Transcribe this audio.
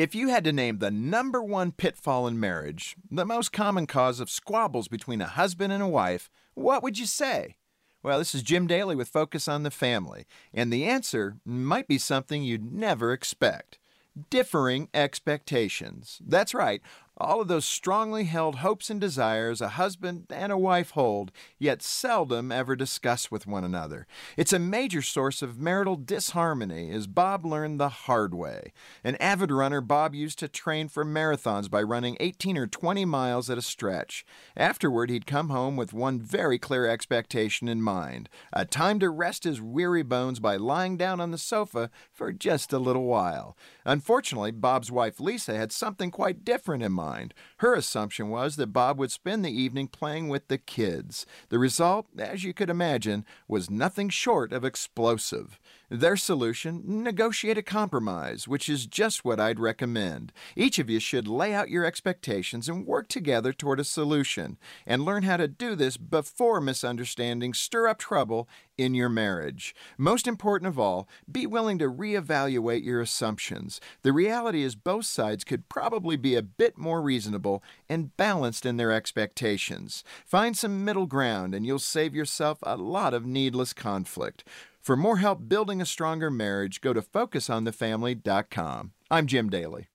If you had to name the number one pitfall in marriage, the most common cause of squabbles between a husband and a wife, what would you say? Well, this is Jim Daly with Focus on the Family, and the answer might be something you'd never expect differing expectations. That's right, all of those strongly held hopes and desires a husband and a wife hold, yet seldom ever discuss with one another. It's a major source of marital disharmony, as Bob learned the hard way. An avid runner, Bob used to train for marathons by running 18 or 20 miles at a stretch. Afterward, he'd come home with one very clear expectation in mind a time to rest his weary bones by lying down on the sofa for just a little while. Unfortunately, Bob's wife Lisa had something quite different in mind mind. Her assumption was that Bob would spend the evening playing with the kids. The result, as you could imagine, was nothing short of explosive. Their solution negotiate a compromise, which is just what I'd recommend. Each of you should lay out your expectations and work together toward a solution, and learn how to do this before misunderstandings stir up trouble in your marriage. Most important of all, be willing to reevaluate your assumptions. The reality is, both sides could probably be a bit more reasonable and balanced in their expectations. Find some middle ground, and you'll save yourself a lot of needless conflict. For more help building a stronger marriage, go to FocusOnTheFamily.com. I'm Jim Daly.